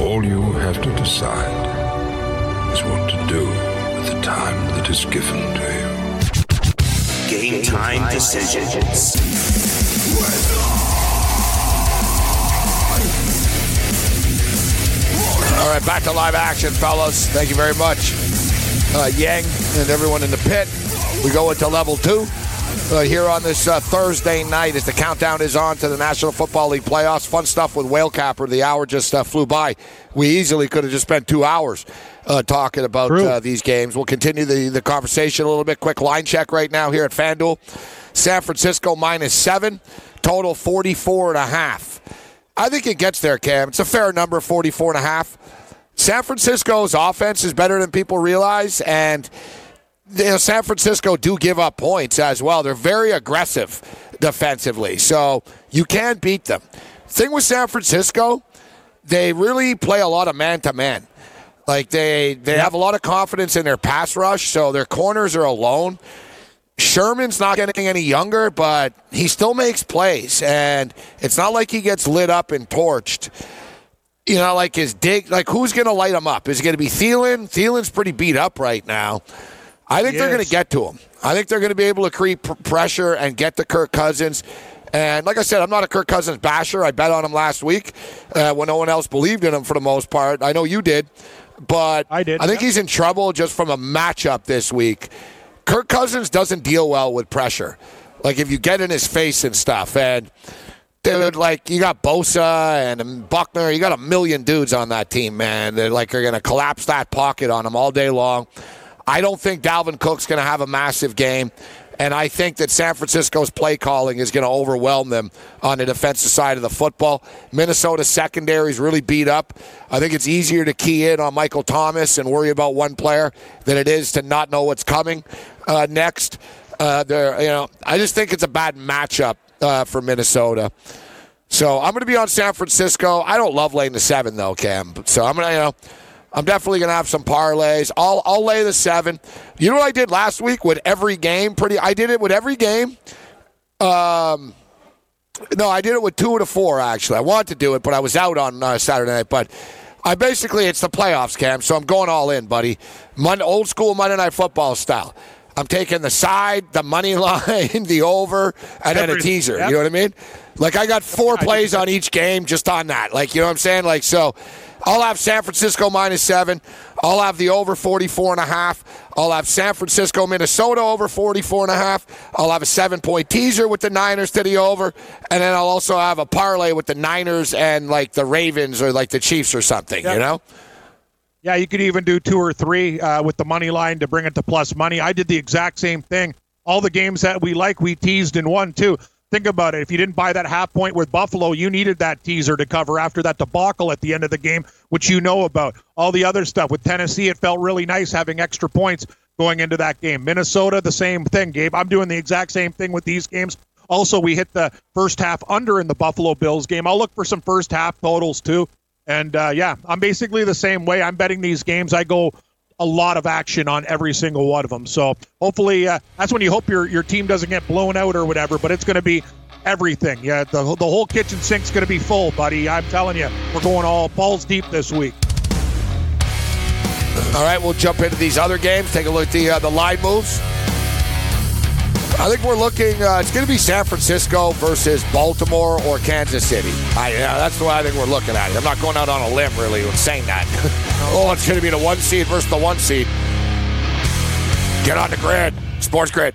All you have to decide is what to do with the time that is given to you. Game time decisions. All right, back to live action, fellas. Thank you very much. Uh, Yang and everyone in the pit. We go into level two uh, here on this uh, Thursday night as the countdown is on to the National Football League playoffs. Fun stuff with Whale Capper. The hour just uh, flew by. We easily could have just spent two hours uh, talking about uh, these games. We'll continue the, the conversation a little bit. Quick line check right now here at FanDuel. San Francisco minus seven, total 44 and a half. I think it gets there, Cam. It's a fair number, 44 and a half. San Francisco's offense is better than people realize, and you know, San Francisco do give up points as well. They're very aggressive defensively, so you can beat them. Thing with San Francisco, they really play a lot of man to man. Like they they have a lot of confidence in their pass rush, so their corners are alone. Sherman's not getting any younger, but he still makes plays, and it's not like he gets lit up and torched. You know, like his dig, like who's going to light him up? Is it going to be Thielen? Thielen's pretty beat up right now. I think they're going to get to him. I think they're going to be able to create pr- pressure and get to Kirk Cousins. And like I said, I'm not a Kirk Cousins basher. I bet on him last week uh, when no one else believed in him for the most part. I know you did, but I did, I think yeah. he's in trouble just from a matchup this week. Kirk Cousins doesn't deal well with pressure. Like if you get in his face and stuff, and dude, like you got Bosa and Buckner, you got a million dudes on that team, man. They're like are going to collapse that pocket on him all day long. I don't think Dalvin Cook's going to have a massive game. And I think that San Francisco's play calling is going to overwhelm them on the defensive side of the football. Minnesota secondary is really beat up. I think it's easier to key in on Michael Thomas and worry about one player than it is to not know what's coming uh, next. Uh, there, you know, I just think it's a bad matchup uh, for Minnesota. So I'm going to be on San Francisco. I don't love laying the seven though, Cam. So I'm going to, you know. I'm definitely going to have some parlays. I'll I'll lay the seven. You know what I did last week with every game? Pretty. I did it with every game. Um, no, I did it with two to four actually. I wanted to do it, but I was out on uh, Saturday night. But I basically it's the playoffs, Cam. So I'm going all in, buddy. Monday, old school Monday Night Football style. I'm taking the side, the money line, the over, and then a teaser. Yep. You know what I mean? Like I got four plays on each game just on that. Like you know what I'm saying? Like so. I'll have San Francisco minus seven. I'll have the over 44 and a half. I'll have San Francisco, Minnesota over 44 and a half. I'll have a seven point teaser with the Niners to the over. And then I'll also have a parlay with the Niners and like the Ravens or like the Chiefs or something, you know? Yeah, you could even do two or three uh, with the money line to bring it to plus money. I did the exact same thing. All the games that we like, we teased and won too. Think about it. If you didn't buy that half point with Buffalo, you needed that teaser to cover after that debacle at the end of the game, which you know about. All the other stuff with Tennessee, it felt really nice having extra points going into that game. Minnesota, the same thing, Gabe. I'm doing the exact same thing with these games. Also, we hit the first half under in the Buffalo Bills game. I'll look for some first half totals too. And uh, yeah, I'm basically the same way. I'm betting these games. I go a lot of action on every single one of them. So hopefully, uh, that's when you hope your your team doesn't get blown out or whatever. But it's going to be everything. Yeah, the the whole kitchen sink's going to be full, buddy. I'm telling you, we're going all balls deep this week. All right, we'll jump into these other games. Take a look at the uh, the line moves. I think we're looking. Uh, it's going to be San Francisco versus Baltimore or Kansas City. I, yeah, that's the way I think we're looking at it. I'm not going out on a limb really with saying that. oh, it's going to be the one seed versus the one seed. Get on the grid, Sports Grid.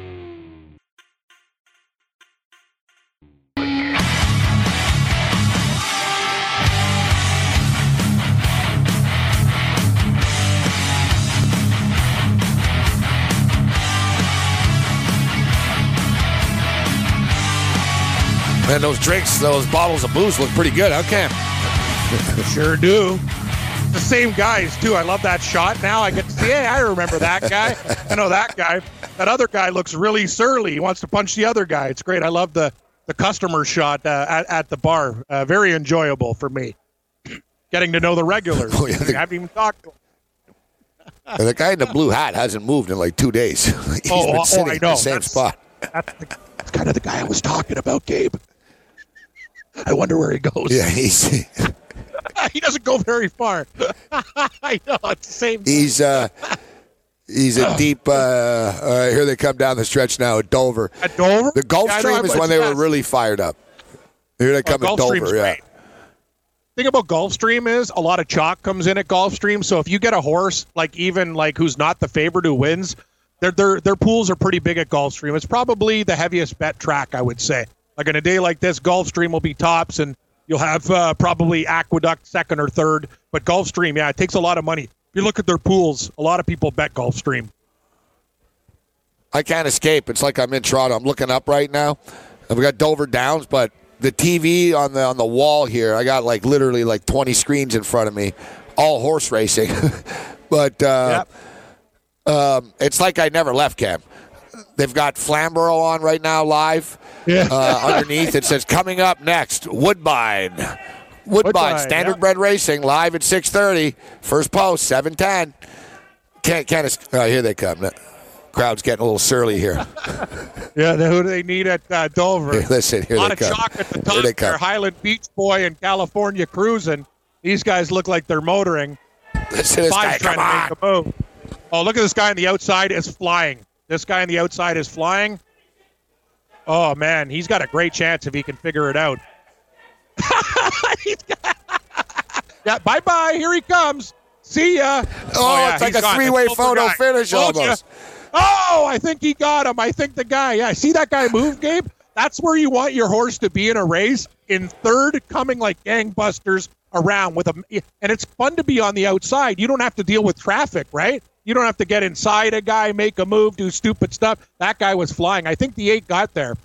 Man, those drinks, those bottles of booze look pretty good. Cam? Sure do. the same guys too. I love that shot. Now I get to see. Hey, I remember that guy. I know that guy. That other guy looks really surly. He wants to punch the other guy. It's great. I love the the customer shot uh, at, at the bar. Uh, very enjoyable for me. Getting to know the regulars. Oh, yeah, the- I haven't even talked. to 'em. And the guy in the blue hat hasn't moved in like two days. He's Oh, been oh, sitting I in the same That's- spot. That's, the, that's kind of the guy I was talking about, Gabe. I wonder where he goes. Yeah, he's he doesn't go very far. I know it's the same. he's uh he's a deep. Uh, uh, here they come down the stretch now at Dover. At Dover, The Gulf Yeah, Stream is when they were really fired up. Here they Oh, come at Gulfstream's Dover. Yeah. great. Thing about Gulfstream is a lot of chalk comes in at Gulfstream. So if you get a horse like even like who's not the favorite who wins, their their their pools are pretty big at Gulfstream. It's probably the heaviest bet track, I would say. Like on a day like this, Gulfstream will be tops, and you'll have uh, probably Aqueduct second or third. But Gulfstream, yeah, it takes a lot of money. If you look at their pools, a lot of people bet Gulfstream. I can't escape. It's like I'm in Toronto. I'm looking up right now. And we got Dover Downs, but the TV on the on the wall here, I got like literally like 20 screens in front of me, all horse racing. but uh, um, it's like I never left camp. They've got Flamborough on right now live. Yeah. Uh, underneath it says coming up next Woodbine. Woodbine, Woodbine, Standard yeah. Bred Racing live at 6:30. First post 7:10. Can't can't. Oh, here they come. Crowd's getting a little surly here. Yeah, who do they need at uh, Dover? Here, listen, here a lot they of come. chalk at the Here top they come. there. Highland Beach Boy and California Cruising. These guys look like they're motoring. Listen this guy. Trying Come to on. make a move. Oh, look at this guy on the outside is flying. This guy on the outside is flying. Oh man, he's got a great chance if he can figure it out. Got- yeah, bye bye. Here he comes. See ya. Oh, oh yeah, it's like a three-way photo guy. finish Told almost. Oh, I think he got him. I think the guy. Yeah, see that guy move, Gabe? That's where you want your horse to be in a race in third, coming like gangbusters around with a. And it's fun to be on the outside. You don't have to deal with traffic, right? You don't have to get inside a guy, make a move, do stupid stuff. That guy was flying. I think the eight got there.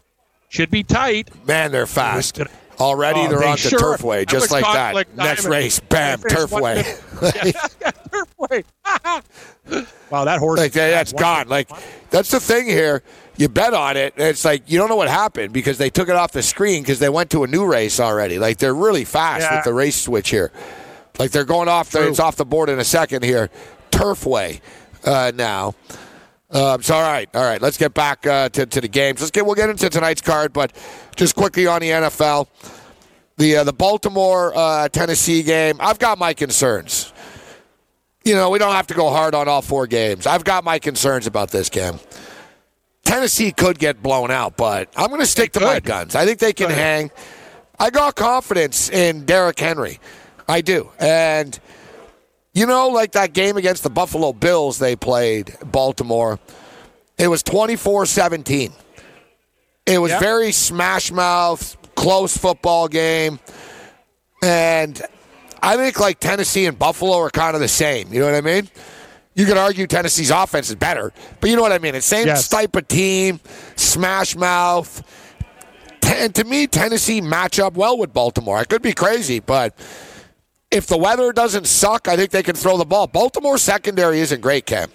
Should be tight. Man, they're fast. Already Oh, they're they on sure the turfway, just like that. conflict Next race, bam, They finished one turfway. turfway. wow, that horse. like that, that's one- gone. Like that's the thing here. You bet on it, and it's like you don't know what happened because they took it off the screen because they went to a new race already. Like they're really fast Yeah. with the race switch here. Like they're going off. The, it's off the board in a second here. Turfway uh, now. Um, so all right, all right. Let's get back uh, to, to the games. Let's get we'll get into tonight's card, but just quickly on the NFL, the uh, the Baltimore uh, Tennessee game. I've got my concerns. You know, we don't have to go hard on all four games. I've got my concerns about this game. Tennessee could get blown out, but I'm going to stick to my guns. I think they can hang. I got confidence in Derrick Henry. I do. And you know, like that game against the Buffalo Bills they played, Baltimore, it was 24 17. It was Yep. very smash mouth, close football game. And I think like Tennessee and Buffalo are kind of the same. You know what I mean? You could argue Tennessee's offense is better, but you know what I mean? It's same Yes. type of team, smash mouth. And to me, Tennessee match up well with Baltimore. I could be crazy, but if the weather doesn't suck, I think they can throw the ball. Baltimore secondary isn't great, Cam.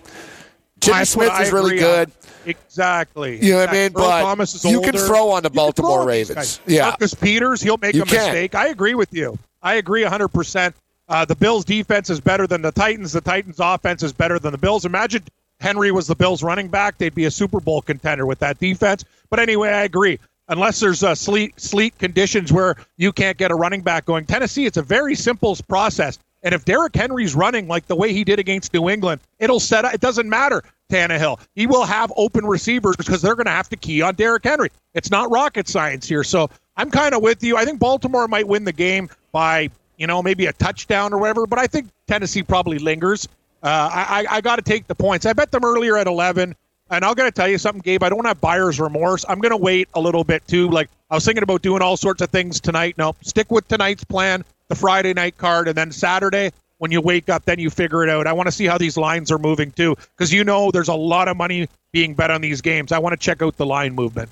Jimmy That's Smith is really agree on. good. Exactly. You know what I mean? Earl But Thomas is you can throw on the You Baltimore throw on these Ravens. Yeah. Marcus Peters, he'll make You a can. mistake. I agree with you. I agree 100%. Uh, the Bills' defense is better than the Titans. The Titans' offense is better than the Bills. Imagine Henry was the Bills' running back. They'd be a Super Bowl contender with that defense. But anyway, I agree. Unless there's uh, sleet, sleet conditions where you can't get a running back going. Tennessee, it's a very simple process. And if Derrick Henry's running like the way he did against New England, it'll set up. It doesn't matter, Tannehill. He will have open receivers because they're going to have to key on Derrick Henry. It's not rocket science here. So I'm kind of with you. I think Baltimore might win the game by, you know, maybe a touchdown or whatever, but I think Tennessee probably lingers. Uh, I, I, I got to take the points. I bet them earlier at 11. And I'm to tell you something, Gabe. I don't have buyer's remorse. I'm to wait a little bit too. Like I was thinking about doing all sorts of things tonight. No, stick with tonight's plan, the Friday night card, and then Saturday when you wake up, then you figure it out. I want to see how these lines are moving too, because you know there's a lot of money being bet on these games. I want to check out the line movement.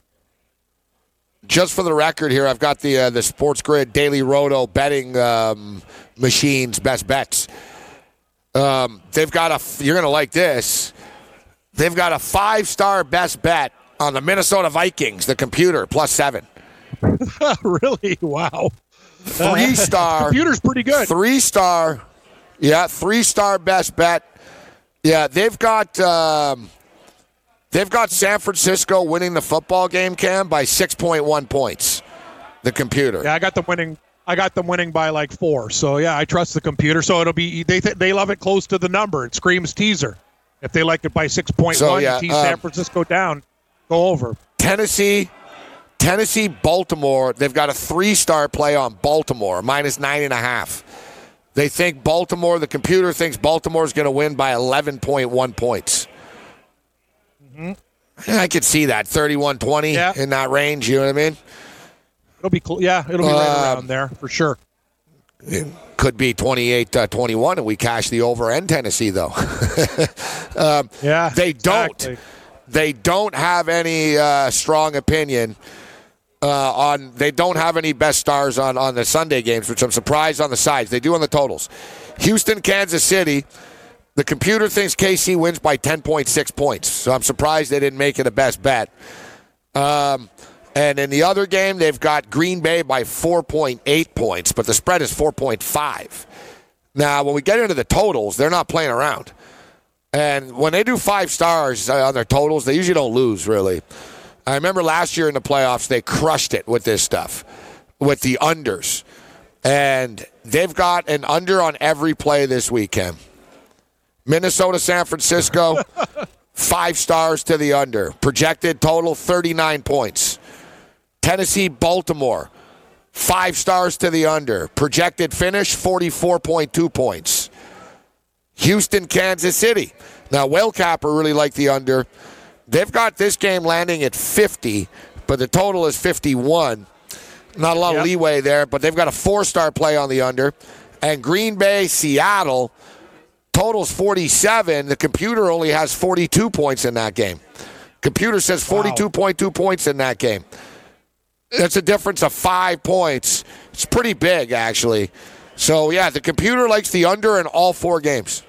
Just for the record here, I've got the uh, the Sports Grid Daily Roto betting um, machines best bets. Um, they've got a. You're gonna like this. They've got a five-star best bet on the Minnesota Vikings. The computer plus seven. really? Wow. Three-star. Computer's pretty good. Three-star. Yeah, three-star best bet. Yeah, they've got. Um, they've got San Francisco winning the football game, Cam, by six point one points. The computer. Yeah, I got them winning. I got them winning by like four. So yeah, I trust the computer. So it'll be they th- they love it close to the number. It screams teaser. If they like it by six point one, So, yeah, tease San um, Francisco down, go over. Tennessee, Tennessee, Baltimore. They've got a three-star play on Baltimore minus nine and a half. They think Baltimore. The computer thinks Baltimore is going to win by eleven point one points. I could see that 31-20 Yeah. in that range. You know what I mean? It'll be cl- yeah, it'll be right Um, around there for sure. Could be 28-21, and we cash the over and Tennessee though. Yeah, they don't. exactly. they don't have any uh, strong opinion uh, on. They don't have any best stars on on the Sunday games, which I'm surprised on the sides. They do on the totals. Houston, Kansas City. The computer thinks KC wins by 10.6 points, so I'm surprised they didn't make it a best bet. Um, and in the other game, they've got Green Bay by 4.8 points, but the spread is 4.5. Now, when we get into the totals, they're not playing around. And when they do five stars uh, on their totals, they usually don't lose, really. I remember last year in the playoffs, they crushed it with this stuff, with the unders. And they've got an under on every play this weekend. Minnesota, San Francisco, five stars to the under. Projected total 39 points. Tennessee, Baltimore, five stars to the under. Projected finish 44.2 points. Houston, Kansas City. Now, Whale Capper really like the under. They've got this game landing at 50, but the total is 51. Not a lot Yep. of leeway there, but they've got a four star play on the under. And Green Bay, Seattle, total's 47. The computer only has 42 points in that game. Computer says 42.2 points in that game. That's a difference of five points. It's pretty big, actually. So, yeah, the computer likes the under in all four games.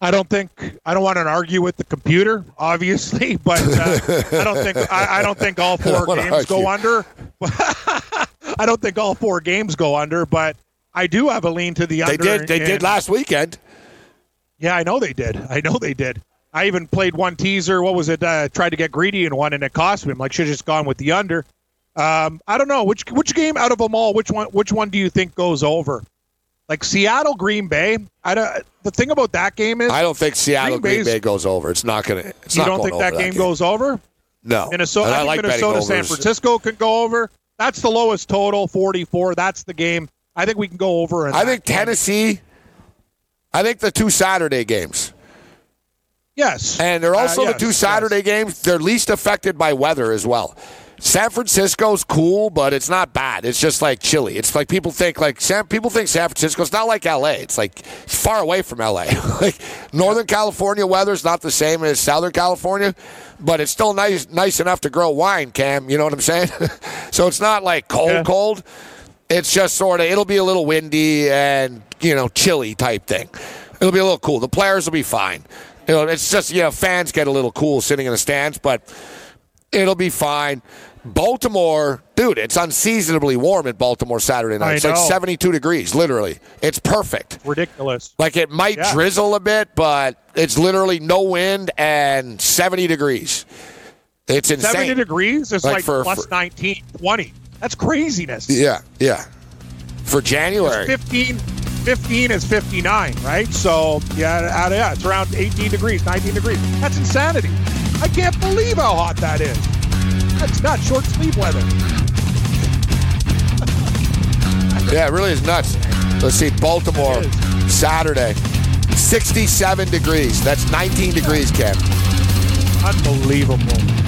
I don't think I don't want to argue with the computer, obviously, but uh, I don't think I, I don't think all four games go under. I don't think all four games go under, but I do have a lean to the They under. They did. They in- did last weekend. Yeah, I know they did. I know they did. I even played one teaser. What was it? Uh, tried to get greedy in one, and it cost me. I'm like, should have just gone with the under. Um, I don't know which which game out of them all. Which one? Which one do you think goes over? Like Seattle, Green Bay. I don't. The thing about that game is I don't think Seattle Green Green, Bay goes over. It's not going to. It's you not don't think that over game goes over. No. Minnesota, And I, I, like Minnesota, San. Francisco could go over. That's the lowest total, 44. That's the game. I think we can go over. in I that think. Tennessee. I think the two Saturday games, Yes, and they're Uh, also yes, the two yes. Saturday games. They're least affected by weather as well. San Francisco's cool, but it's not bad. It's just like chilly. It's like people think like San, people think San Francisco's not like L.A. It's like it's far away from L.A. like Northern California weather's not the same as Southern California, but it's still nice nice enough to grow wine. Cam, you know what I'm saying? so it's not like cold Yeah. cold. It's just sort of it'll be a little windy and you know chilly type thing. It'll be a little cool. The players will be fine. You know, it's just you know fans get a little cool sitting in the stands, but it'll be fine. Baltimore, dude, it's unseasonably warm in Baltimore Saturday night. I It's like 72 degrees, literally. It's perfect. ridiculous. Like it might Yeah. drizzle a bit, but it's literally no wind and 70 degrees. It's insane. 70 degrees is Like like, for- plus for- 19, 20. That's craziness. Yeah, yeah. For January. 15, 15 is 59, right? So, yeah, yeah, it's around 18 degrees, 19 degrees. That's insanity. I can't believe how hot that is. That's not short sleeve weather. Yeah, it really is nuts. Let's see, Baltimore, Saturday, 67 degrees. That's 19 degrees, Ken. Unbelievable.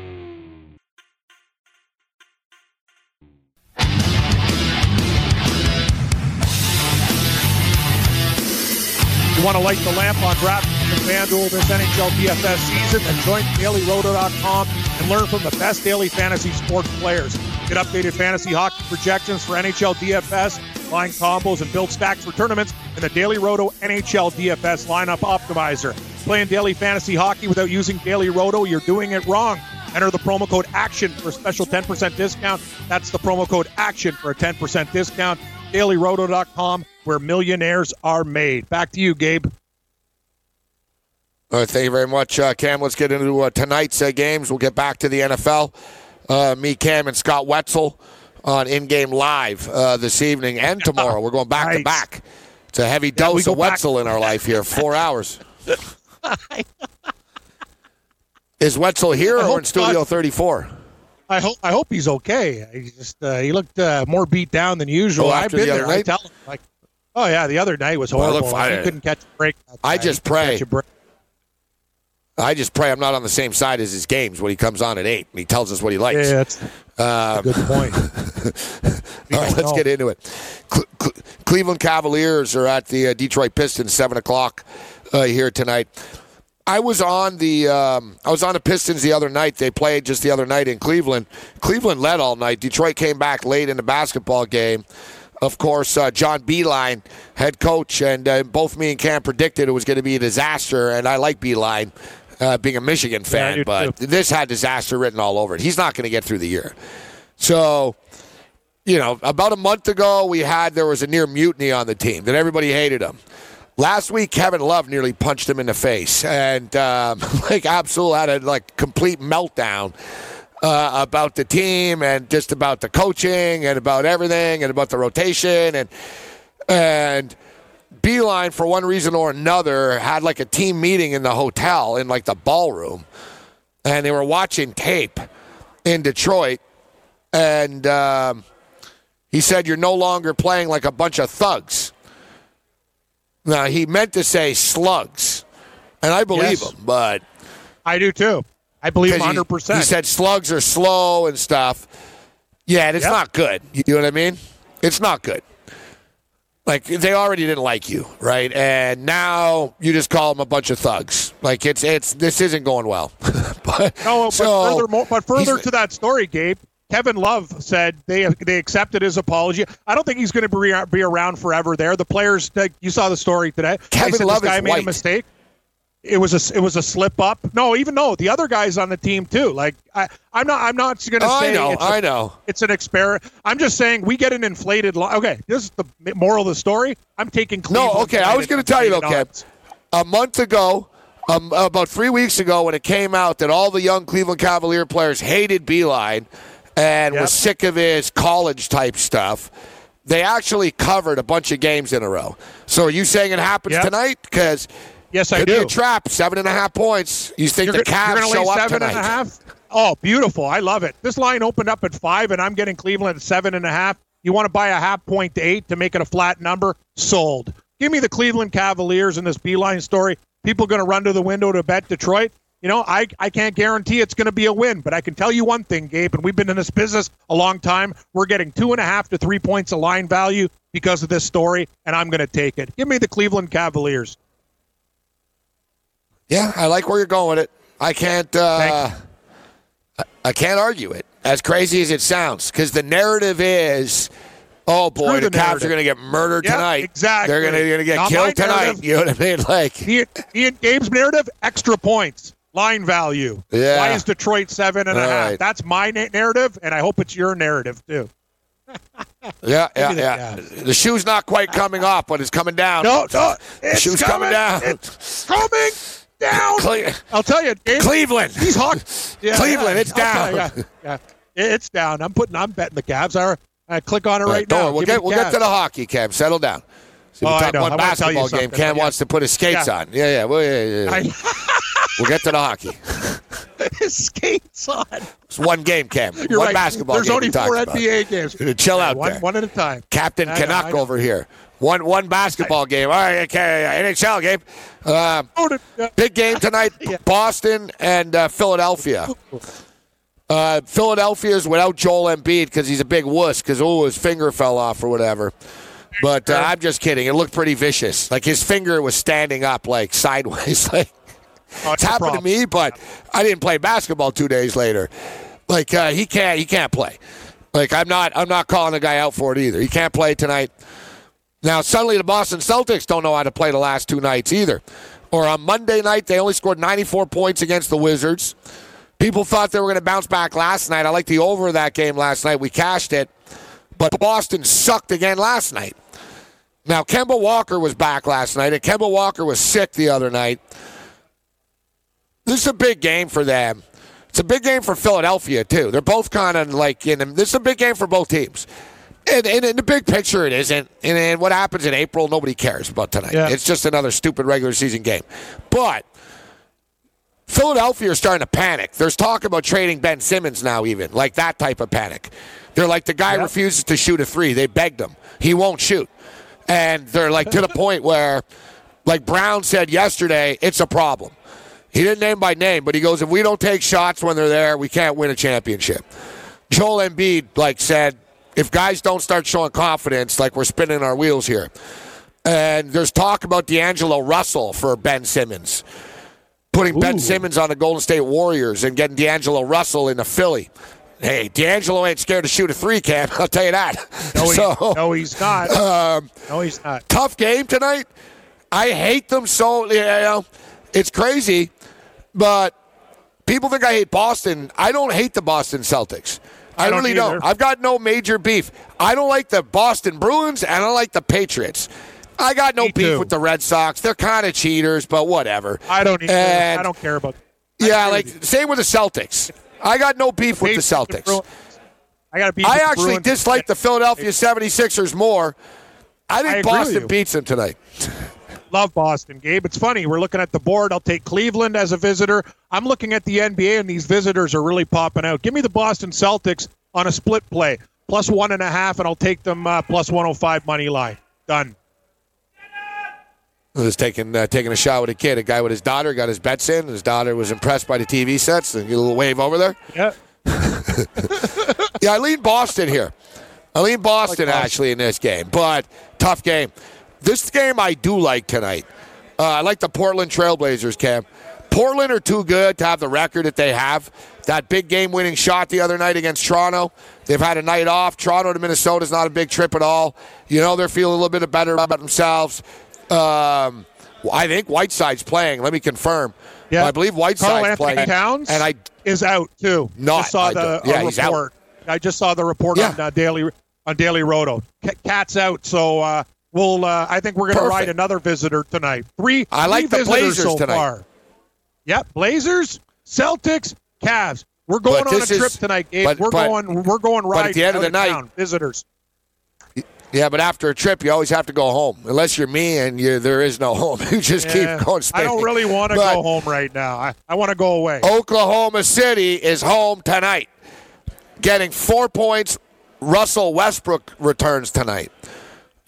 You want to light the lamp on DraftKings and FanDuel this NHL DFS season? Then join DailyRoto.com and learn from the best daily fantasy sports players. Get updated fantasy hockey projections for NHL DFS, line combos, and build stacks for tournaments in the Daily Roto NHL DFS lineup optimizer. Playing daily fantasy hockey without using Daily Roto, you're doing it wrong. Enter the promo code ACTION for a special 10% discount. That's the promo code ACTION for a 10% discount. DailyRoto.com, where millionaires are made. Back to you, Gabe. All right, thank you very much, uh, Cam. Let's get into uh, tonight's uh, games. We'll get back to the NFL. Uh, me, Cam, and Scott Wetzel on In Game Live uh, this evening and tomorrow. We're going back to back. It's a heavy we dose of back- Wetzel in our life here. Four hours. Is Wetzel here I or in Studio not. 34? I hope I hope he's okay. He just uh, he looked uh, more beat down than usual. Oh, I've been the there. other I tell him like, oh yeah, the other night was horrible. look, I- couldn't catch a break. I night. just pray. break. I just pray I'm not on the same side as his games when he comes on at 8 and he tells us what he likes. Yeah, that's a good point. All right, let's know. get into it. Cle- Cle- Cleveland Cavaliers are at the uh, Detroit Pistons, seven o'clock uh, here tonight. I was on the um, I was on the Pistons the other night. They played just the other night in Cleveland. Cleveland led all night. Detroit came back late in the basketball game. Of course, uh, John Beilein, head coach, and uh, both me and Cam predicted it was going to be a disaster. And I like Beilein, uh, being a Michigan fan, do but too. this had disaster written all over it. He's not going to get through the year. So you know, about a month ago, we had there was a near mutiny on the team that everybody hated him. Last week, Kevin Love nearly punched him in the face, and um, like Absol had a like complete meltdown uh, about the team and just about the coaching and about everything and about the rotation and and Beilein for one reason or another had like a team meeting in the hotel in like the ballroom, and they were watching tape in Detroit, and. Um, he said, You're no longer playing like a bunch of thugs. Now, he meant to say slugs. And I believe Yes. him, but. I do too. I believe he- hundred percent. He said slugs are slow and stuff. Yeah, and it's Yep. not good. You know what I mean? It's not good. Like they already didn't like you, right? And now you just call them a bunch of thugs. Like it's it's this isn't going well. but No, but so further, but further to that story, Gabe, Kevin Love said they they accepted his apology. I don't think he's going to be, be around forever. There, the players. Like, you saw the story today. Kevin Love this guy is made white. a mistake. It was a it was a slip up. No, even though the other guys on the team too. Like I, I'm not I'm not going to Oh, say I know, it's a- I know. it's an experiment. I'm just saying we get an inflated. Li- okay, this is the moral of the story. I'm taking Cleveland No, okay. I was going to tell you though, Kev. A month ago, um, about three weeks ago, when it came out that all the young Cleveland Cavalier players hated Beilein and Yep. were sick of his college type stuff, they actually covered a bunch of games in a row. So are you saying it happens Yep. tonight? Because Yes, I could do. be a trap. Seven and a half points. You think You're, the Cavs gonna show up seven tonight? and a half? Oh, beautiful. I love it. This line opened up at five, and I'm getting Cleveland at seven and a half. You want to buy a half point to eight to make it a flat number? Sold. Give me the Cleveland Cavaliers in this Beilein story. People going to run to the window to bet Detroit. You know, I, I can't guarantee it's going to be a win, but I can tell you one thing, Gabe, and we've been in this business a long time. We're getting two and a half to three points of line value because of this story, and I'm going to take it. Give me the Cleveland Cavaliers. Yeah, I like where you're going with it. I can't. Uh, I, I can't argue it. As crazy as it sounds, because the narrative is, oh boy, the, the Cavs narrative. are going to get murdered Yeah, tonight. exactly. They're going to get Not killed tonight. You know what I mean? Like, Ian, Ian Gabe's narrative, extra points, line value. Yeah. Why is Detroit seven and a half? right. That's my na- narrative, and I hope it's your narrative too. yeah, yeah, the yeah. The shoe's not quite coming off, but it's coming down. No, no, the it's shoe's coming, down. It's coming down. Cle- I'll tell you, Gabe, Cleveland. These Hawks, yeah, Cleveland, yeah, it's down. you, yeah, yeah. It's down. I'm putting. I'm betting the Cavs. I, I click on it right, don't now. We'll get we'll get to the hockey, Cam. Settle down. So oh, we Oh, I talk know. one I wanna tell basketball game. Cam yeah. wants to put his skates Yeah. on. Yeah, yeah. Well, yeah, yeah, yeah. I, We'll get to the hockey. his skates on. It's one game, Cam. You're one right. basketball There's game only we talked four about. NBA games. Chill out one, there. one at a time. Captain I Canuck I know. over here. One one basketball game. All right, okay, NHL game. Uh, big game tonight. Boston and uh, Philadelphia. Uh, Philadelphia's without Joel Embiid because he's a big wuss because oh his finger fell off or whatever. But uh, I'm just kidding. It looked pretty vicious. Like his finger was standing up like sideways. like oh, it's happened to me, but I didn't play basketball two days later. Like uh, he can't he can't play. Like I'm not I'm not calling the guy out for it either. He can't play tonight. Now suddenly the Boston Celtics don't know how to play the last two nights either. Or on Monday night they only scored 94 points against the Wizards. People thought they were going to bounce back last night. I like the over of that game last night. We cashed it. But Boston sucked again last night. Now Kemba Walker was back last night, and Kemba Walker was sick the other night. This is a big game for them. It's a big game for Philadelphia too. They're both kind of like in. them. This is a big game for both teams. And, and in the big picture, it isn't. And, and what happens in April, nobody cares about tonight. Yeah. It's just another stupid regular season game. But Philadelphia is starting to panic. There's talk about trading Ben Simmons now, even like that type of panic. They're like the guy Yeah. refuses to shoot a three. They begged him. He won't shoot, and they're like to the point where, like Brown said yesterday, it's a problem. He didn't name by name, but he goes, if we don't take shots when they're there, we can't win a championship. Joel Embiid like said, if guys don't start showing confidence, like we're spinning our wheels here. And there's talk about D'Angelo Russell for Ben Simmons, putting Ben Simmons on the Golden State Warriors and getting D'Angelo Russell into Philly. Hey, D'Angelo ain't scared to shoot a three, Cam. I'll tell you that. No, he, so, no, he's not. um, no, he's not. tough game tonight. I hate them so. You know, it's crazy, but people think I hate Boston. I don't hate the Boston Celtics. I, I don't really don't. I've got no major beef. I don't like the Boston Bruins and I don't like the Patriots. I got no Me beef too. with the Red Sox. They're kind of cheaters, but whatever. I don't. Either. And- I don't care about. I Yeah, like you. same with the Celtics. I got no beef with the Celtics. I got to be. I actually dislike the Philadelphia 76ers more. I I think with Boston beats them tonight. Love Boston, Gabe. It's funny. We're looking at the board. I'll take Cleveland as a visitor. I'm looking at the NBA, and these visitors are really popping out. Give me the Boston Celtics on a split play, plus one and a half, and I'll take them uh, plus 105 money line. Done. I was taking uh, taking a shot with a kid, a guy with his daughter, got his bets in. His daughter was impressed by the TV sets. And get a little wave over there. Yeah. Yeah, I lean Boston here. I lean Boston, Boston. actually in this game, but tough game. This game I do like tonight. Uh, I like the Portland Trailblazers, Cam. Portland are too good to have the record that they have. That big game winning shot the other night against Toronto. They've had a night off. Toronto to Minnesota is not a big trip at all. You know, they're feeling a little bit better about themselves. Um, I think Whiteside's playing. Let me confirm. Yeah. I believe Whiteside's playing. Towns And I is out too. Not- just saw I the yeah, uh, out. report. I just saw the report Yeah. on uh, Daily on Daily Roto. C- Cat's out, so uh, we'll. Uh, I think we're going to ride another visitor tonight. Three. I like three the Blazers so tonight. Far. Yep, Blazers, Celtics, Cavs. We're going But on a trip is- tonight, Gabe. but- we're but- going. We're going right. at the end of the night- town. Visitors. Yeah, but after a trip, you always have to go home. Unless you're me and you, there is no home. You just Yeah. keep going. I don't really want to go home right now. I, I want to go away. Oklahoma City is home tonight, getting four points. Russell Westbrook returns tonight.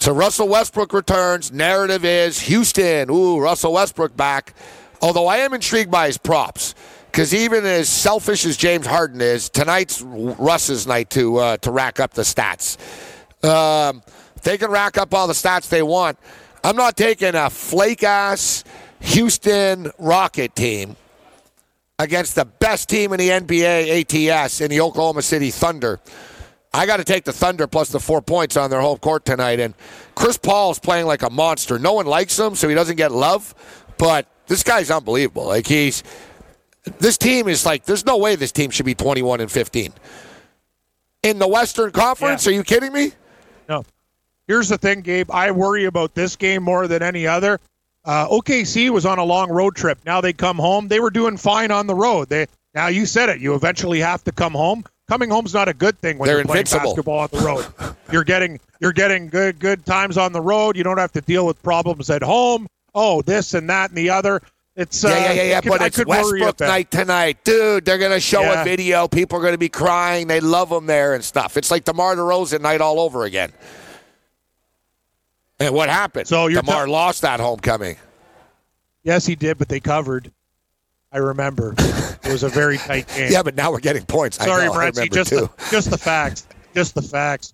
So Russell Westbrook returns. Narrative is Houston. Ooh, Russell Westbrook back. Although I am intrigued by his props. Because even as selfish as James Harden is, tonight's Russ's night to uh, to rack up the stats. Um, they can rack up all the stats they want. I'm not taking a flake ass Houston Rocket team against the best team in the NBA ATS in the Oklahoma City Thunder. I got to take the Thunder plus the four points on their home court tonight. And Chris Paul is playing like a monster. No one likes him, so he doesn't get love. But this guy's unbelievable. Like he's this team is like there's no way this team should be 21 and 15 in the Western Conference. Yeah. Are you kidding me? No. Here's the thing, Gabe. I worry about this game more than any other. Uh, OKC was on a long road trip. Now they come home. They were doing fine on the road. They now you said it. You eventually have to come home. Coming home's not a good thing when They're you're playing invincible. basketball on the road. you're getting you're getting good good times on the road. You don't have to deal with problems at home. Oh, this and that and the other. It's uh, Yeah, yeah, yeah, yeah. it could- But I it's Westbrook night tonight, dude. They're gonna show Yeah. a video. People are gonna be crying. They love him there and stuff. It's like DeMar DeRozan night all over again. And what happened? So you're DeMar ta- lost that homecoming. Yes, he did, but they covered. I remember. it was a very tight game. Yeah, but now we're getting points. I Sorry, I Just too. the, just the facts. Just the facts.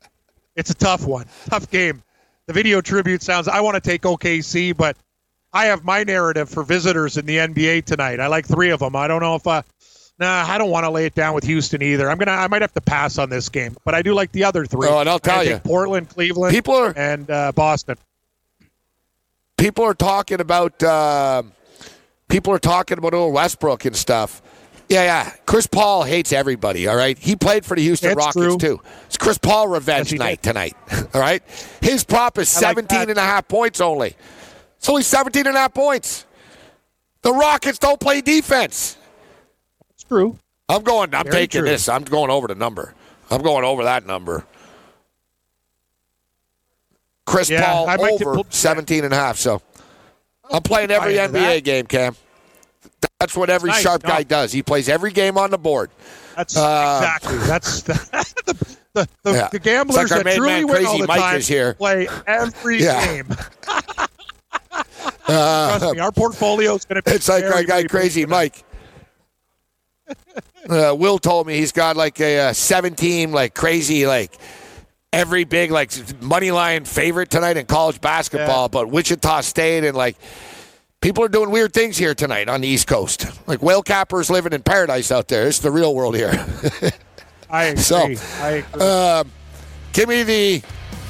It's a tough one. Tough game. The video tribute sounds. I want to take OKC, but I have my narrative for visitors in the NBA tonight. I like three of them. I don't know if. Uh, nah, I don't want to lay it down with Houston either. I'm gonna. I might have to pass on this game, but I do like the other three. Oh, and I'll tell I you. Portland, Cleveland, People are and uh, Boston. people are talking about um people are talking about old Westbrook and stuff. Yeah, yeah. Chris Paul hates everybody, all right? He played for the Houston It's Rockets true. too. It's Chris Paul revenge Yes, night did. tonight. All right? His prop is I like 17 that. and a half points only. It's only 17 and a half points. The Rockets don't play defense. It's true. I'm going I'm Very taking true. this. I'm going over the number. I'm going over that number. Chris Yeah, Paul over pull- 17 and a half. So I'm playing every NBA that. game, Cam. That's what every Nice. sharp guy does. He plays every game on the board. That's Uh, exactly. That's the the, the, the, Yeah. the gamblers like that truly win all the Mike time here. play every Yeah. game. Uh, Trust me, our portfolio is going to be. it's like our guy, Crazy Mike. Uh, Will told me he's got like a, uh 17 like crazy like every big like money line favorite tonight in college basketball, Yeah. but Wichita State and like people are doing weird things here tonight on the East Coast. Like whale cappers living in paradise out there. It's the real world here. I agree. So, I agree. Um, give me the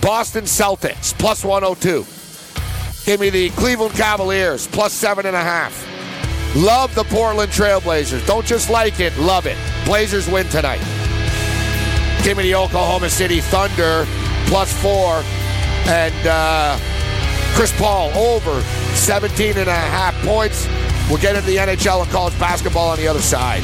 Boston Celtics plus 102. Give me the Cleveland Cavaliers plus seven and a half. Love the Portland Trailblazers. Don't just like it, love it. Blazers win tonight. The Oklahoma City Thunder plus four. And uh, Chris Paul over 17 and a half points. We'll get into the NHL and college basketball on the other side.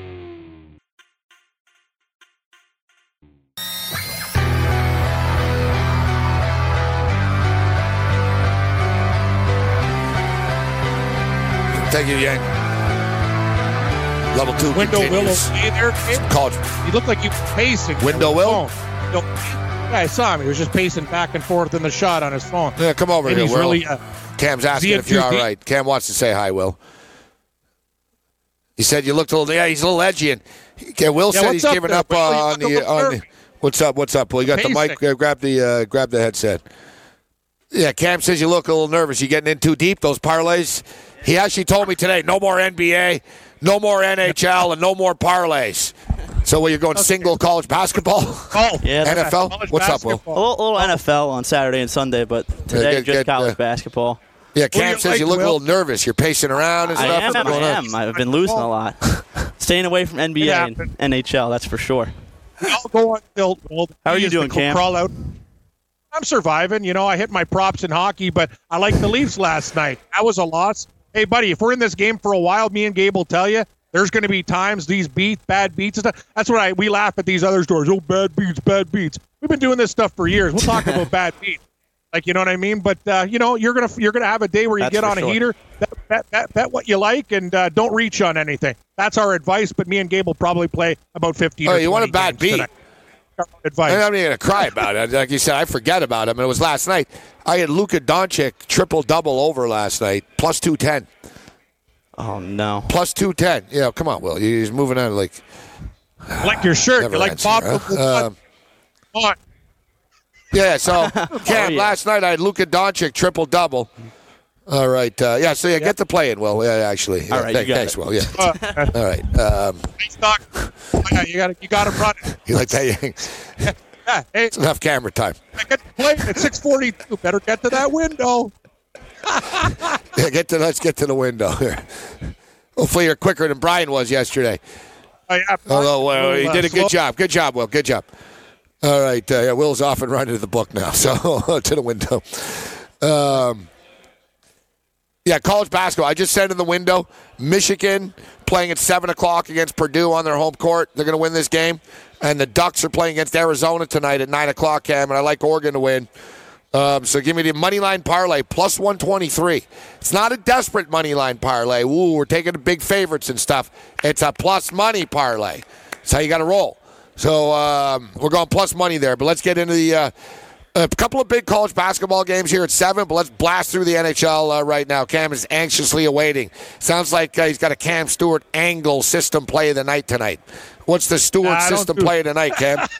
Thank you, Yang. Level two Window Will continues. okay there. Kid? College. You look like you were pacing. Window Will? No, Yeah, I saw him. He was just pacing back and forth in the shot on his phone. Yeah, come over And here, he's Will. really. Uh, Cam's asking if you're all right. Cam wants to say hi, Will. He said you looked a little. Yeah, he's a little edgy. And okay, Will Yeah, said he's up giving there, up uh, on the on the. What's up? What's up? Will you got the mic? Uh, grab the uh, grab the headset. Yeah, Cam says you look a little nervous. You're getting in too deep? Those parlays. He actually told me today, no more NBA, no more NHL, and no more parlays. So, what you're going single college basketball? oh, Yeah, NFL? college What's up, Will? a basketball. little, little NFL on Saturday and Sunday, but today get- just get, college uh, basketball. Yeah, do Cam you says like, you look a little nervous. You're pacing around and I stuff. am. I going on? am. I've been losing a lot. Staying away from NBA and. NHL, that's for sure. I'll go on tilt. How are you doing, Cam? Crawl out. I'm surviving. You know, I hit my props in hockey, but I like the Leafs last night. That was a loss. Hey, buddy, if we're in this game for a while, me and Gabe will tell you there's going to be times these beat bad beats and stuff. That's what I we laugh at these other stores. Oh, bad beats, bad beats. We've been doing this stuff for years. We'll talk about bad beats. Like you know what I mean, but uh, you know you're gonna you're gonna have a day where you That's get for on a sure. heater, bet, bet, bet, bet what you like, and uh, don't reach on anything. That's our advice. But me and Gabe will probably play about 15. Oh, or you want a bad beat? tonight. Advice. I'm not even gonna cry about it. Like you said, I forget about him. It was last night. I had Luka Doncic triple double over last night, plus two ten, Oh no. plus two ten. Yeah, come on, Will. He's moving on like like your shirt. never You like ends Bob. huh? Um, Come on. yeah. So Cam, yeah. last night I had Luka Doncic triple double. All right. Uh, yeah. So yeah, get to playing. Well, yeah, actually. Yeah, All right, thank- you got thanks, it. Will. Yeah. Uh, All right. Um, nice talk. Oh, yeah, you got you got him running. you like that? Yang? Yeah, hey, It's enough camera time. I get to play at 6:42. Better get to that window. Yeah, get to let's get to the window here. Hopefully, you're quicker than Brian was yesterday. Oh, yeah, Although well, he uh, did a slow- good job. Good job, Will. Good job. All right. Uh, yeah, Will's off and running to the book now. So to the window. Um, yeah, college basketball. I just said in the window, Michigan playing at seven o'clock against Purdue on their home court. They're going to win this game, and the Ducks are playing against Arizona tonight at nine o'clock. Cam, and I like Oregon to win. Um, so give me the money line parlay plus 123. It's not a desperate money line parlay. Ooh, we're taking the big favorites and stuff. It's a plus money parlay. That's how you got to roll. So um, we're going plus money there. But let's get into the uh, a couple of big college basketball games here at seven. But let's blast through the NHL uh, right now. Cam is anxiously awaiting. Sounds like uh, he's got a Cam Stewart angle system play of the night tonight. What's the Stewart Nah, system do- play of the night, Cam?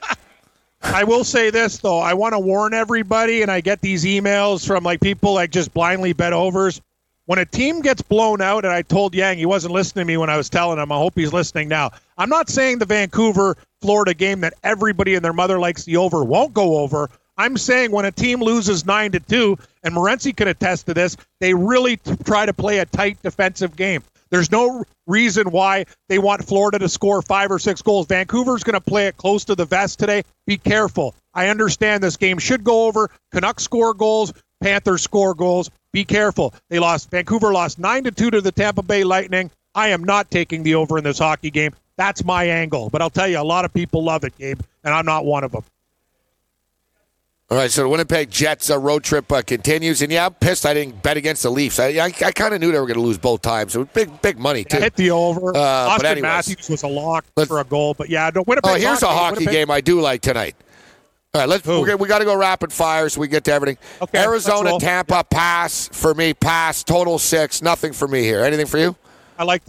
I will say this though, I want to warn everybody, and I get these emails from like people like just blindly bet overs. When a team gets blown out, and I told Yang he wasn't listening to me when I was telling him. I hope he's listening now. I'm not saying the Vancouver Florida game that everybody and their mother likes the over won't go over. I'm saying when a team loses nine to two, and Morency can attest to this, they really t- try to play a tight defensive game. There's no reason why they want Florida to score five or six goals. Vancouver's going to play it close to the vest today. Be careful. I understand this game should go over. Canucks score goals. Panthers score goals. Be careful. They lost. Vancouver lost nine to two to the Tampa Bay Lightning. I am not taking the over in this hockey game. That's my angle. But I'll tell you, a lot of people love it, Gabe, and I'm not one of them. All right, so the Winnipeg Jets uh, road trip uh, continues, and yeah, I'm pissed I didn't bet against the Leafs. I, I, I kind of knew they were going to lose both times. It was big, big money too. I hit the over. Uh, Austin anyways. Matthews was a lock for a goal, but yeah, no, Winnipeg. Oh, here's a hockey Winnipeg- game I do like tonight. All right, let's. Gonna- we got to go rapid fire so we get to everything. Okay, Arizona. Tampa, pass for me. Pass total six. Nothing for me here. Anything for you? I like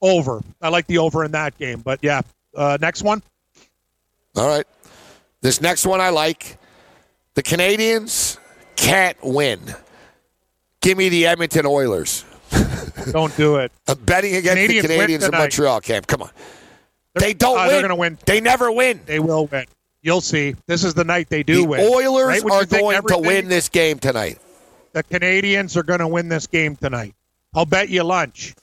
over. I like the over in that game, but yeah. Uh, next one. All right. This next one I like. The Canadiens can't win. Give me the Edmonton Oilers. Don't do it. I'm betting against Canadiens the Canadiens in. Montreal, Cam. Come on. They don't uh, win. they're gonna win. They never win. They will win. You'll see. This is the night they do win. the win. Oilers Right are going to win this game tonight. The Canadiens are going to win this game tonight. I'll bet you lunch,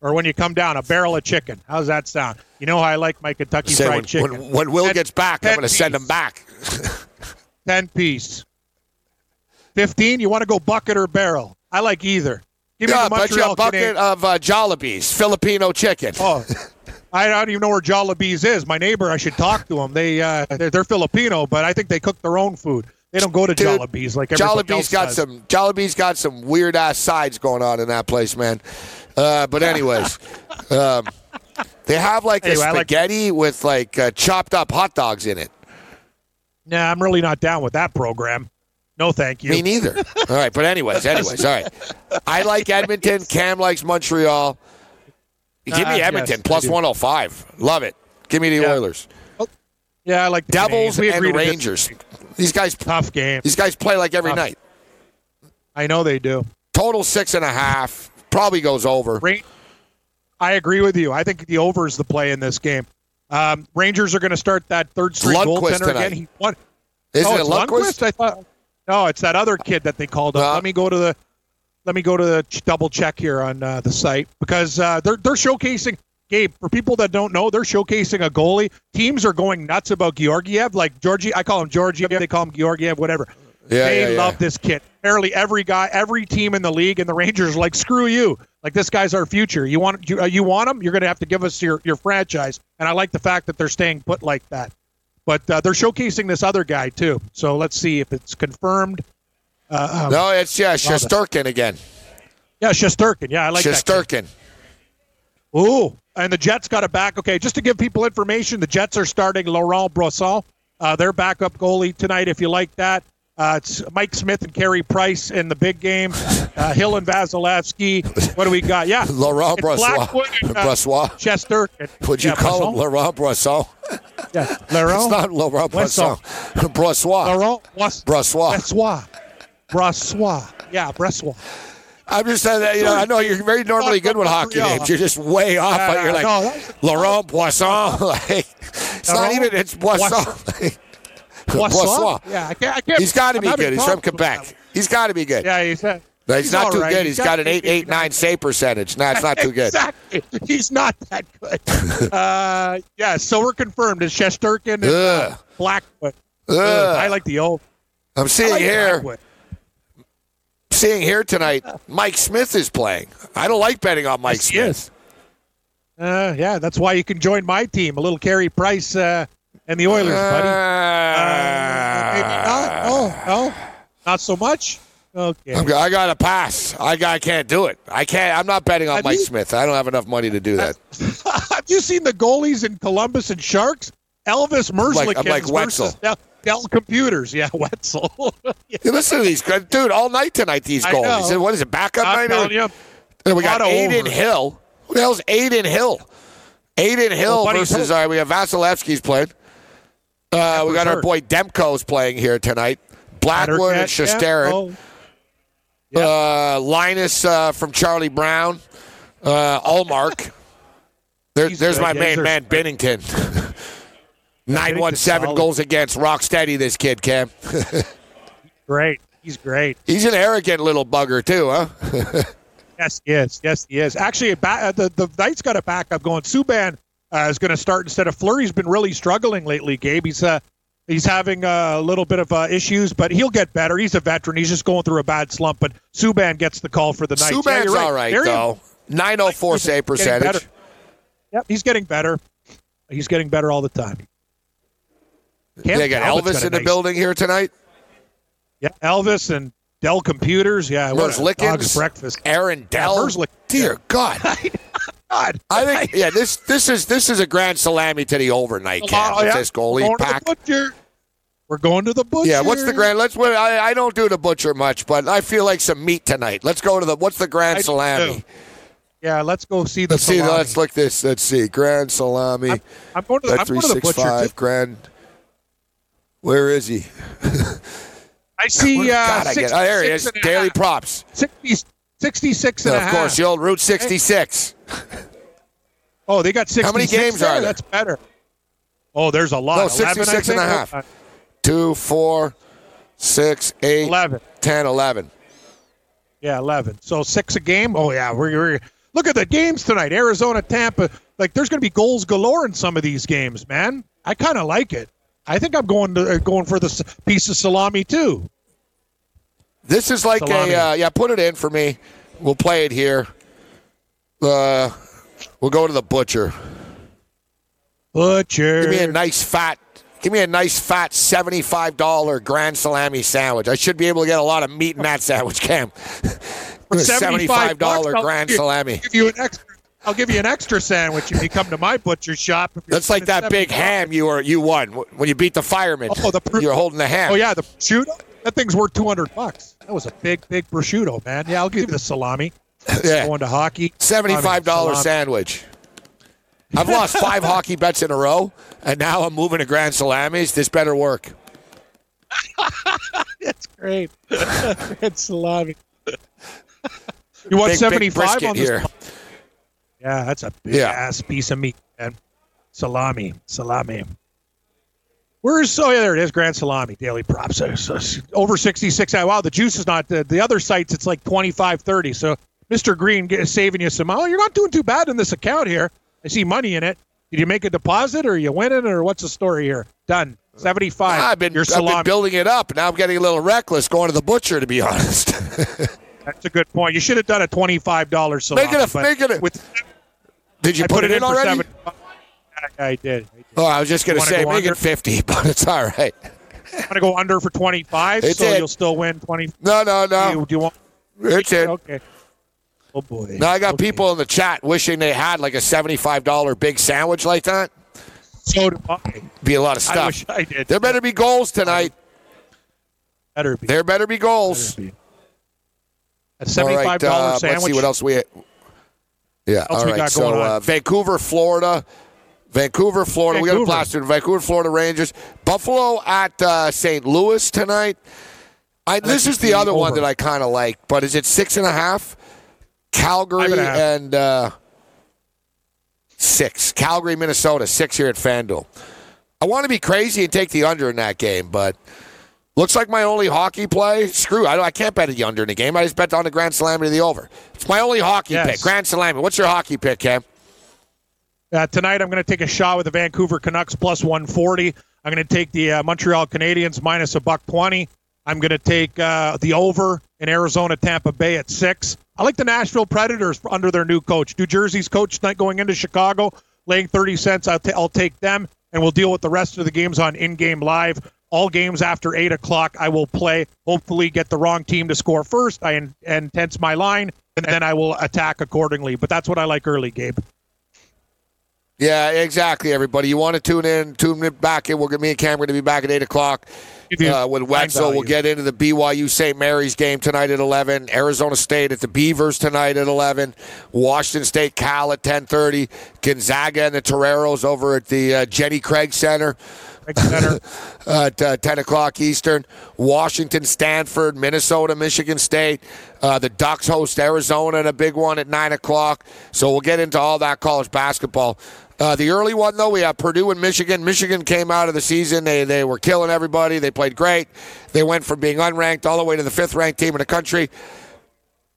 or when you come down, a barrel of chicken. How's that sound? You know how I like my Kentucky Fried when, Chicken. when, when Will gets back, I'm going to send him back. Ten piece. Fifteen. You want to go bucket or barrel? I like either. Give me Yeah, the bet you Montreal a bucket Canadiens. of uh, Jollibee's Filipino chicken. Oh, I don't even know where Jollibee's is. My neighbor, I should talk to them. They uh, they're, they're Filipino, but I think they cook their own food. They don't go to Dude, Jollibee's like everybody Jollibee's else got does. some. Jollibee's got some weird ass sides going on in that place, man. Uh, but anyways, um, they have like Anyway, a I like- spaghetti with like uh, chopped up hot dogs in it. Nah, I'm really not down with that program. No, thank you. Me neither. All right, but anyways, anyways, all right. I like Edmonton. Cam likes Montreal. Give Uh, me yes, Edmonton I plus do. 105. Love it. Give me the Yeah. Oilers. yeah, I like the Devils and Rangers. These guys, Tough game. these guys play like every Tough. night. I know they do. Total six and a half. Probably goes over. I agree with you. I think the over is the play in this game. Um, Rangers are going to start that third string goaltender tonight. again. He won. Isn't oh, it Lundqvist? I thought. No, it's that other kid that they called up. Uh, let me go to the. Let me go to the double check here on uh, the site because uh, they're they're showcasing. Gabe, for people that don't know, they're showcasing a goalie. Teams are going nuts about Georgiev. Like Georgie, I call him Georgiev. They call him Georgiev. Whatever. Yeah, they yeah, yeah. love this kid. Apparently, every guy, every team in the league, and the Rangers are like, screw you. Like this guy's our future. You want you, uh, you want him? You're going to have to give us your your franchise. And I like the fact that they're staying put like that. But uh, they're showcasing this other guy too. So let's see if it's confirmed. Uh, um, No, it's yeah. Shesterkin again. Yeah, Shesterkin. Yeah, I like. Shesterkin. Ooh, and the Jets got it back. Okay, just to give people information, the Jets are starting Laurent Brosson, uh, their backup goalie tonight. If you like that, uh, it's Mike Smith and Carey Price in the big game. Uh, Hill and Vasilevskiy. What do we got? Yeah, Laurent Brossoit. And, uh, Brossoit. Chester. Would you yeah, call him Brosson? Laurent Brosson? Yeah, Laurent. It's not Laurent. Brosson. Brossoit. Laurent Bros- Brossoit. Brossoit. Brossoit. Yeah, Brossoit. I'm just saying that you know I know you're very normally good with hockey names. You're just way off. But you're like no, Laurent Poisson. like it's not even it's Poisson. Poisson? Yeah, I can't. I can't He's got to be good. He's from Quebec. He's got to be good. Yeah, he's. Uh, No, he's, not too right. good. he's got an got eight eight nine save percentage. No, it's not too good. Exactly. He's not that good. uh, yeah, so we're confirmed. It's Shesterkin and uh, Blackwood. Ugh. I like the old. I'm seeing like here, Blackwood. seeing here tonight. Mike Smith is playing. I don't like betting on Mike Yes, Smith. is. Uh, yeah, that's why you can join my team. A little Carey Price uh, and the Oilers, buddy. Uh, maybe not. Oh, no, not so much. Okay. I'm, got to pass. I, I can't do it. I can't. I'm not betting on Have Mike you- Smith. I don't have enough money to do that. Have you seen the goalies in Columbus and Sharks? Elvis like- I'm like Wetzel. versus Dell, Dell Computers. Yeah, Wetzel. Hey, listen to these guys, dude. All night tonight, these goalies. What is it? Backup I'm night? you. And we got Adin over. Hill. Who the hell's Adin Hill? Adin Hill Oh, buddy's versus hurt. uh, we have Vasilevskiy's playing. Uh, we got our boy Demko's playing here tonight. Blackwood and Shesterin. oh, Uh, Linus uh, from Charlie Brown. Uh, Ullmark. There, there's my main man, Binnington. 917 solid. goals against. Rock steady, this kid, Cam. great. He's great. He's an arrogant little bugger, too, huh? Yes, he is. Yes, he is. Actually, ba- uh, the the Knights got a backup going. Subban uh, is going to start instead of Fleury's been really struggling lately. Gabe, he's uh, he's having uh, a little bit of uh, issues, but he'll get better. He's a veteran. He's just going through a bad slump. But Subban gets the call for the night. Yeah, Subban's you're right. all right, They're- though. 904 save percentage. Yep, he's getting better. He's getting better all the time. Cam They got Elvis in the nice- building here tonight. Yeah, Elvis and Dell Computers. Yeah, dog's Merzlikins. breakfast. Aaron Dell. Merzlik- Dear God. God. I think yeah, this this is this is a grand salami to the overnight Cam, Oh, yeah. this goalie going to pack. the. We're going to the butcher. Yeah, what's the grand? Let's. I, I don't do the butcher much, but I feel like some meat tonight. Let's go to the. What's the grand salami? Yeah, let's go see the. Let's see. Let's look this. Let's see. Grand salami. I'm, I'm going to the, I'm That's going three to the butcher. five. Grand. Where is he? I see. Uh, God, I get. Oh, there he is. 66 Daily props. 60, 66 and a of half. course, the old Route 66. Oh, they got 66 How many games there? are there? That's better. Oh, there's a lot. no, 66 11, and a half two four six eight 11. 10, 11. Yeah, 11. So six a game. Oh, yeah. We're, we're Look at the games tonight. Arizona, Tampa. Like, there's going to be goals galore in some of these games, man. I kind of like it. I think I'm going to uh, going for the piece of salami too. This is like Salami. a uh, yeah. Put it in for me. We'll play it here. Uh, we'll go to the butcher. Butcher. Give me a nice fat. Give me a nice fat seventy-five dollar grand salami sandwich. I should be able to get a lot of meat in that sandwich, Cam. For seventy-five dollar grand salami. Give you an extra. I'll give you an extra sandwich if you come to my butcher shop. That's like that big ham you were you won when you beat the fireman. Oh, the you're holding the ham. Oh yeah, the prosciutto. That thing's worth two hundred bucks. That was a big, big prosciutto, man. Yeah, I'll give you the salami. yeah. Going to hockey. Seventy-five dollar I mean, sandwich. I've lost five hockey bets in a row, and now I'm moving to grand salamis. This better work. That's great. it's salami. you want Big, big seventy-five brisket on this? here. Yeah, that's a big Yeah. ass piece of meat, man. Salami, salami. Where's oh yeah, there it is. Grand salami daily props. So Over sixty six. Wow, the juice is not the, the other sites. It's like 25, 30. So Mr. Green is saving you some. Oh, you're not doing too bad in this account here. I see money in it. Did you make a deposit or you win it or what's the story here? Done. Seventy five. I've been, I've been building it up. Now I'm getting a little reckless going to the butcher, to be honest. That's a good point. You should have done a twenty five dollars salami. Make it a- make it a- with Did you I put, it in for already? 75. I did. I did. Oh, I was just going to say go make under? it 50, but it's all right. I'm gonna go under for 25, It's so it. you'll still win 20. No, no, Do, no. you, do you want? It's it. Okay. Oh boy. Now I got Okay. people in the chat wishing they had like a $75 big sandwich like that. So do I. Be a lot of I stuff. wish I did. There better be goals tonight. better be. There better be goals. Better be. A All seventy-five right, dollar uh, sandwich. let's see what else we. Yeah, else all we So uh, Vancouver, Florida. Vancouver, Florida. We got a Vancouver. blaster. Vancouver, Florida Rangers. Buffalo at uh, St. Louis tonight. I, this is the the other one that I kind of like, but is it six and a half? Calgary and a half. and uh, six. Calgary, Minnesota, six here at FanDuel. I want to be crazy and take the under in that game, but looks like my only hockey play. Screw, I, I can't bet the under in the game. I just bet on the Grand Slam to the over. It's my only hockey Yes. pick. Grand Slam. What's your hockey pick, Cam? Uh, tonight, I'm going to take a shot with the Vancouver Canucks plus 140. I'm going to take the uh, Montreal Canadiens minus a buck 20. I'm going to take uh, the over in Arizona Tampa Bay at six. I like the Nashville Predators under their new coach. New Jersey's coach tonight going into Chicago, laying 30 cents. I'll, ta- I'll take them, and we'll deal with the rest of the games on in game live. All games after 8 o'clock, I will play. Hopefully, get the wrong team to score first. I in- and tense my line, and then I will attack accordingly. But that's what I like early, Gabe. Yeah, exactly. Everybody, you want to tune in, tune in back in. We're gonna me and Cam going to be back at eight o'clock uh, with Wetzel. We'll get into the BYU St. Mary's game tonight at eleven. Arizona State at the Beavers tonight at eleven. Washington State Cal at ten thirty. Gonzaga and the Toreros over at the uh, Jenny Craig Center. At uh, 10 o'clock Eastern. Washington, Stanford, Minnesota, Michigan State. Uh, the Ducks host Arizona in a big one at 9 o'clock. So we'll get into all that college basketball. Uh, the early one, though, we have Purdue and Michigan. Michigan came out of the season. They, they were killing everybody. They played great. They went from being unranked all the way to the fifth ranked team in the country.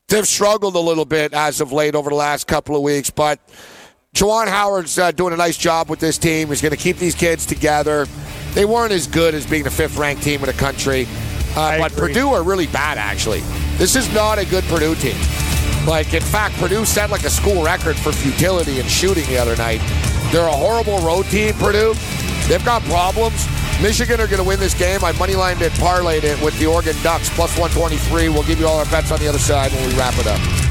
They've struggled a little bit as of late over the last couple of weeks, but Juwan Howard's uh, doing a nice job with this team. He's going to keep these kids together. They weren't as good as being the fifth ranked team in the country, uh, but agree. Purdue are really bad, actually. This is not a good Purdue team. Like, in fact, Purdue set like a school record for futility and shooting the other night. They're a horrible road team, Purdue. They've got problems. Michigan are going to win this game. I moneylined it, parlayed it with the Oregon Ducks plus 123. We'll give you all our bets on the other side when we wrap it up.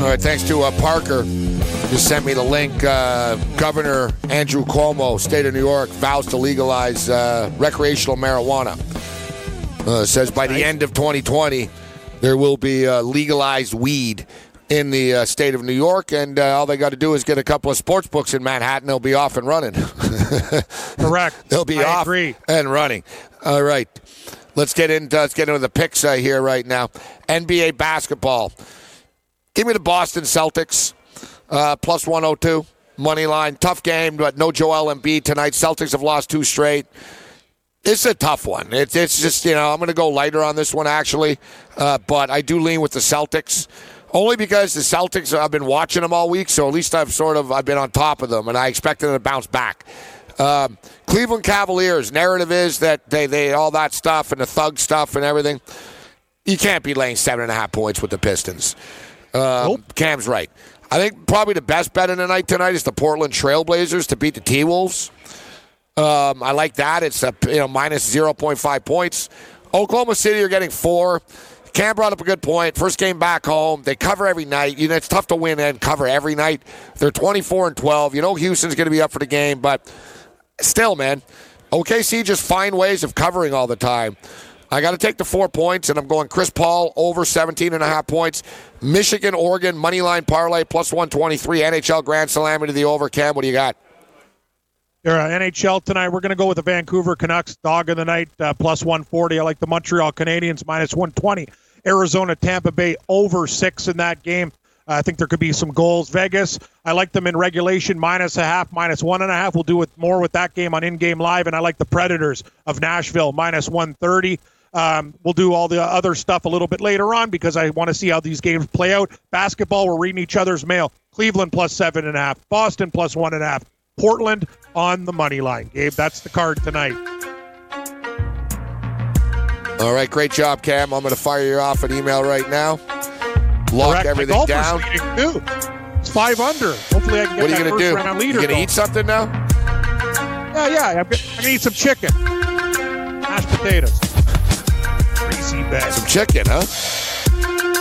All right, thanks to uh, Parker. Just sent me the link. Uh, Governor Andrew Cuomo, state of New York, vows to legalize uh, recreational marijuana. Uh, says by the end of 2020, there will be uh, legalized weed in the uh, state of New York, and uh, all they got to do is get a couple of sports books in Manhattan. They'll be off and running. Correct. They'll be I off agree. and running. All right. Let's get into let's get into the picks uh, here right now. NBA basketball. Give me the Boston Celtics uh, plus 102 money line. Tough game, but no Joel Embiid tonight. Celtics have lost two straight. It's a tough one. It's it's just you know I'm going to go lighter on this one actually, uh, but I do lean with the Celtics. Only because the Celtics, I've been watching them all week, so at least I've sort of I've been on top of them, and I expect them to bounce back. Um, Cleveland Cavaliers narrative is that they they all that stuff and the thug stuff and everything. You can't be laying seven and a half points with the Pistons. Um, Cam's right. I think probably the best bet in the night tonight is the Portland Trailblazers to beat the T Wolves. Um, I like that. It's a you know minus zero point five points. Oklahoma City are getting four. Cam brought up a good point. First game back home, they cover every night. You know it's tough to win and cover every night. They're twenty four and twelve. You know Houston's going to be up for the game, but still, man, OKC just find ways of covering all the time. I got to take the four points, and I'm going Chris Paul over 17 and a half points. Michigan, Oregon, money line parlay plus 123. NHL Grand Slam into the over. Cam, what do you got? Uh, NHL tonight, we're going to go with the Vancouver Canucks dog of the night uh, plus 140. I like the Montreal Canadiens minus 120. Arizona Tampa Bay over six in that game. Uh, I think there could be some goals. Vegas, I like them in regulation minus a half, minus one and a half. We'll do with more with that game on in game live. And I like the Predators of Nashville minus 130. Um, we'll do all the other stuff a little bit later on because I want to see how these games play out. Basketball, we're reading each other's mail. Cleveland plus seven and a half. Boston plus one and a half. Portland on the money line. Gabe, that's the card tonight. All right, great job, Cam. I'm going to fire you off an email right now. Lock everything down. too. It's five under. Hopefully, I can get What are you that going to first do? round You going to going. eat something now? Yeah, yeah. I'm gonna, I'm gonna eat some chicken, mashed potatoes, greasy bag. Some chicken, huh?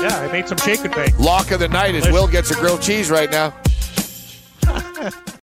Yeah, I made some shake and bake. Lock of the night is Delicious. Will gets a grilled cheese right now.